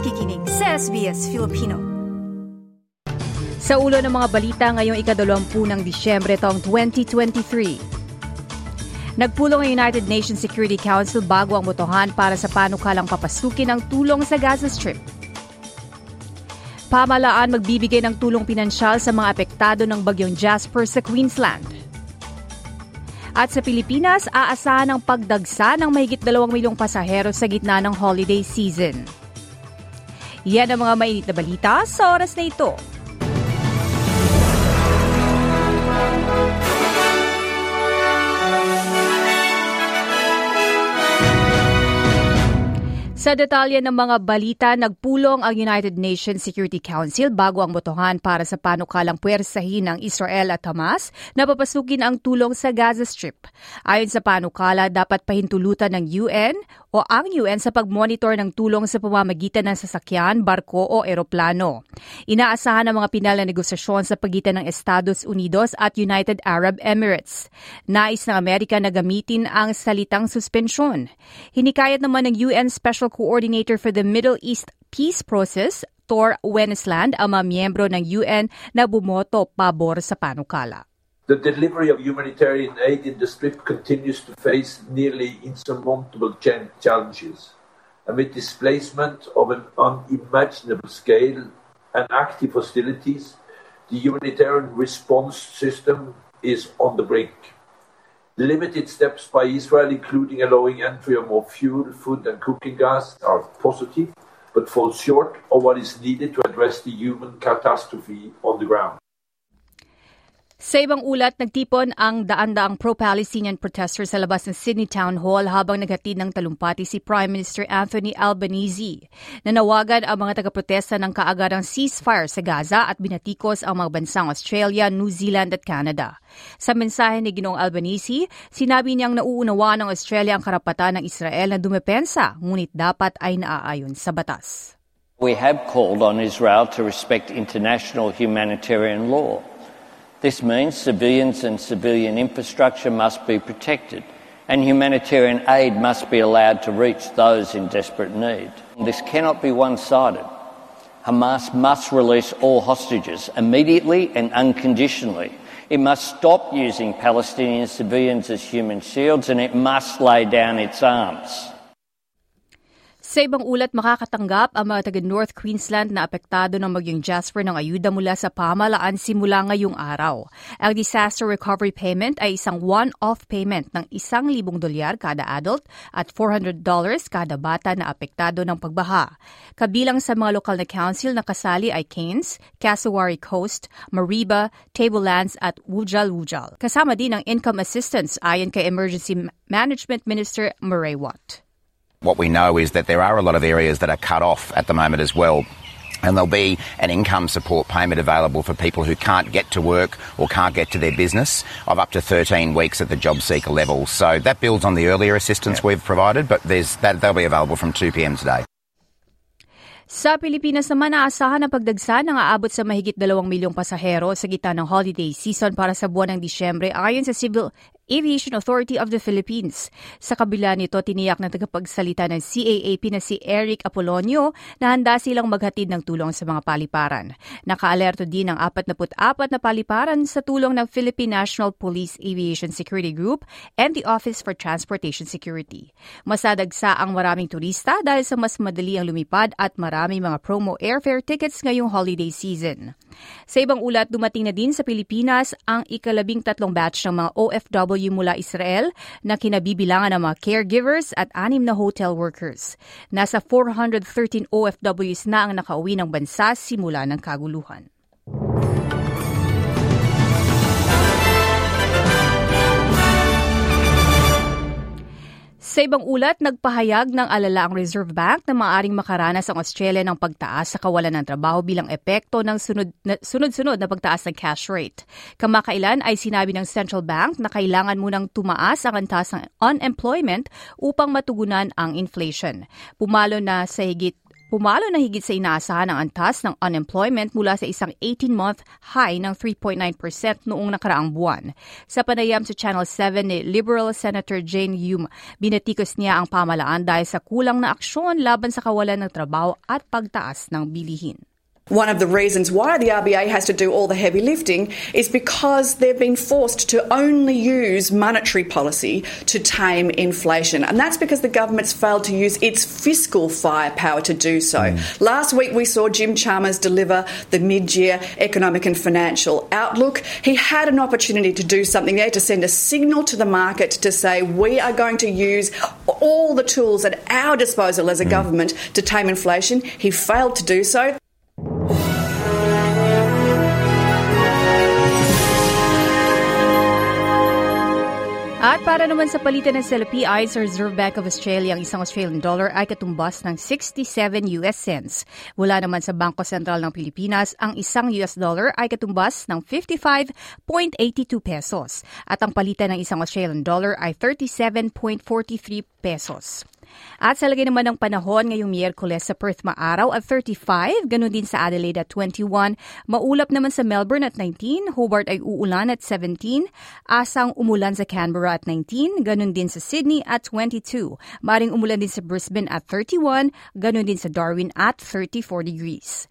nakikinig sa SBS Filipino. Sa ulo ng mga balita ngayong ikadalawampu ng Disyembre taong 2023. Nagpulong ang United Nations Security Council bago ang botohan para sa panukalang papasukin ng tulong sa Gaza Strip. Pamalaan magbibigay ng tulong pinansyal sa mga apektado ng bagyong Jasper sa Queensland. At sa Pilipinas, aasahan ang pagdagsa ng mahigit 2 milyong pasahero sa gitna ng holiday season. Yan ang mga mainit na balita sa oras na ito. Sa detalye ng mga balita, nagpulong ang United Nations Security Council bago ang botohan para sa panukalang puwersahin ng Israel at Hamas na papasukin ang tulong sa Gaza Strip. Ayon sa panukala, dapat pahintulutan ng UN o ang UN sa pagmonitor ng tulong sa pamamagitan ng sasakyan, barko o eroplano. Inaasahan ang mga pinal na negosasyon sa pagitan ng Estados Unidos at United Arab Emirates. Nais ng Amerika na gamitin ang salitang suspensyon. Hinikayat naman ng UN Special Coordinator for the Middle East Peace Process, Thor Wennesland, ang mga miyembro ng UN na bumoto pabor sa panukala. The delivery of humanitarian aid in the Strip continues to face nearly insurmountable challenges. Amid displacement of an unimaginable scale and active hostilities, the humanitarian response system is on the brink. Limited steps by Israel, including allowing entry of more fuel, food, and cooking gas, are positive, but fall short of what is needed to address the human catastrophe on the ground. Sa ibang ulat, nagtipon ang daan-daang pro-Palestinian protesters sa labas ng Sydney Town Hall habang naghatid ng talumpati si Prime Minister Anthony Albanese. Nanawagan ang mga taga-protesta ng kaagarang ceasefire sa Gaza at binatikos ang mga bansang Australia, New Zealand at Canada. Sa mensahe ni Ginoong Albanese, sinabi niyang nauunawa ng Australia ang karapatan ng Israel na dumepensa, ngunit dapat ay naaayon sa batas. We have called on Israel to respect international humanitarian law. This means civilians and civilian infrastructure must be protected and humanitarian aid must be allowed to reach those in desperate need. This cannot be one sided. Hamas must release all hostages immediately and unconditionally. It must stop using Palestinian civilians as human shields and it must lay down its arms. Sa ibang ulat, makakatanggap ang mga taga North Queensland na apektado ng magyong Jasper ng ayuda mula sa pamalaan simula ngayong araw. Ang disaster recovery payment ay isang one-off payment ng isang libong dolyar kada adult at $400 kada bata na apektado ng pagbaha. Kabilang sa mga lokal na council na kasali ay Keynes, Cassowary Coast, Mariba, Tablelands at Wujal Wujal. Kasama din ang income assistance ayon kay Emergency Management Minister Murray Watt. What we know is that there are a lot of areas that are cut off at the moment as well. And there'll be an income support payment available for people who can't get to work or can't get to their business of up to 13 weeks at the job seeker level. So that builds on the earlier assistance we've provided, but there's that they'll be available from 2 p.m. today. Sa Pilipinas naman, naasahan ang pagdagsa ng aabot sa mahigit 2 milyong pasahero sa gitna ng holiday season para sa buwan ng Disyembre ayon sa Civil Aviation Authority of the Philippines. Sa kabila nito, tiniyak ng tagapagsalita ng CAAP na si Eric Apolonio na handa silang maghatid ng tulong sa mga paliparan. Nakaalerto din ang 44 na paliparan sa tulong ng Philippine National Police Aviation Security Group and the Office for Transportation Security. Masadagsa ang maraming turista dahil sa mas madali ang lumipad at maraming mga promo airfare tickets ngayong holiday season. Sa ibang ulat, dumating na din sa Pilipinas ang ikalabing tatlong batch ng mga OFW OFW mula Israel na kinabibilangan ng mga caregivers at anim na hotel workers. Nasa 413 OFWs na ang nakauwi ng bansa simula ng kaguluhan. Sa ibang ulat, nagpahayag ng alala ang Reserve Bank na maaring makaranas ang Australia ng pagtaas sa kawalan ng trabaho bilang epekto ng sunod, na, sunod-sunod na pagtaas ng cash rate. Kamakailan ay sinabi ng Central Bank na kailangan munang tumaas ang antas ng unemployment upang matugunan ang inflation. Pumalo na sa higit Pumalo na higit sa inaasahan ang antas ng unemployment mula sa isang 18-month high ng 3.9% noong nakaraang buwan. Sa panayam sa Channel 7 ni Liberal Senator Jane Hume, binatikos niya ang pamalaan dahil sa kulang na aksyon laban sa kawalan ng trabaho at pagtaas ng bilihin. One of the reasons why the RBA has to do all the heavy lifting is because they've been forced to only use monetary policy to tame inflation. And that's because the government's failed to use its fiscal firepower to do so. Mm. Last week, we saw Jim Chalmers deliver the mid year economic and financial outlook. He had an opportunity to do something there to send a signal to the market to say, we are going to use all the tools at our disposal as a mm. government to tame inflation. He failed to do so. At para naman sa palitan ng CLPI sa Reserve Bank of Australia, ang isang Australian dollar ay katumbas ng 67 US cents. Mula naman sa Bangko Sentral ng Pilipinas, ang isang US dollar ay katumbas ng 55.82 pesos. At ang palitan ng isang Australian dollar ay 37.43 pesos. At sa lagay naman ng panahon ngayong Miyerkules sa Perth maaraw at 35, ganun din sa Adelaide at 21, maulap naman sa Melbourne at 19, Hobart ay uulan at 17, asang umulan sa Canberra at 19, ganun din sa Sydney at 22, maring umulan din sa Brisbane at 31, ganun din sa Darwin at 34 degrees.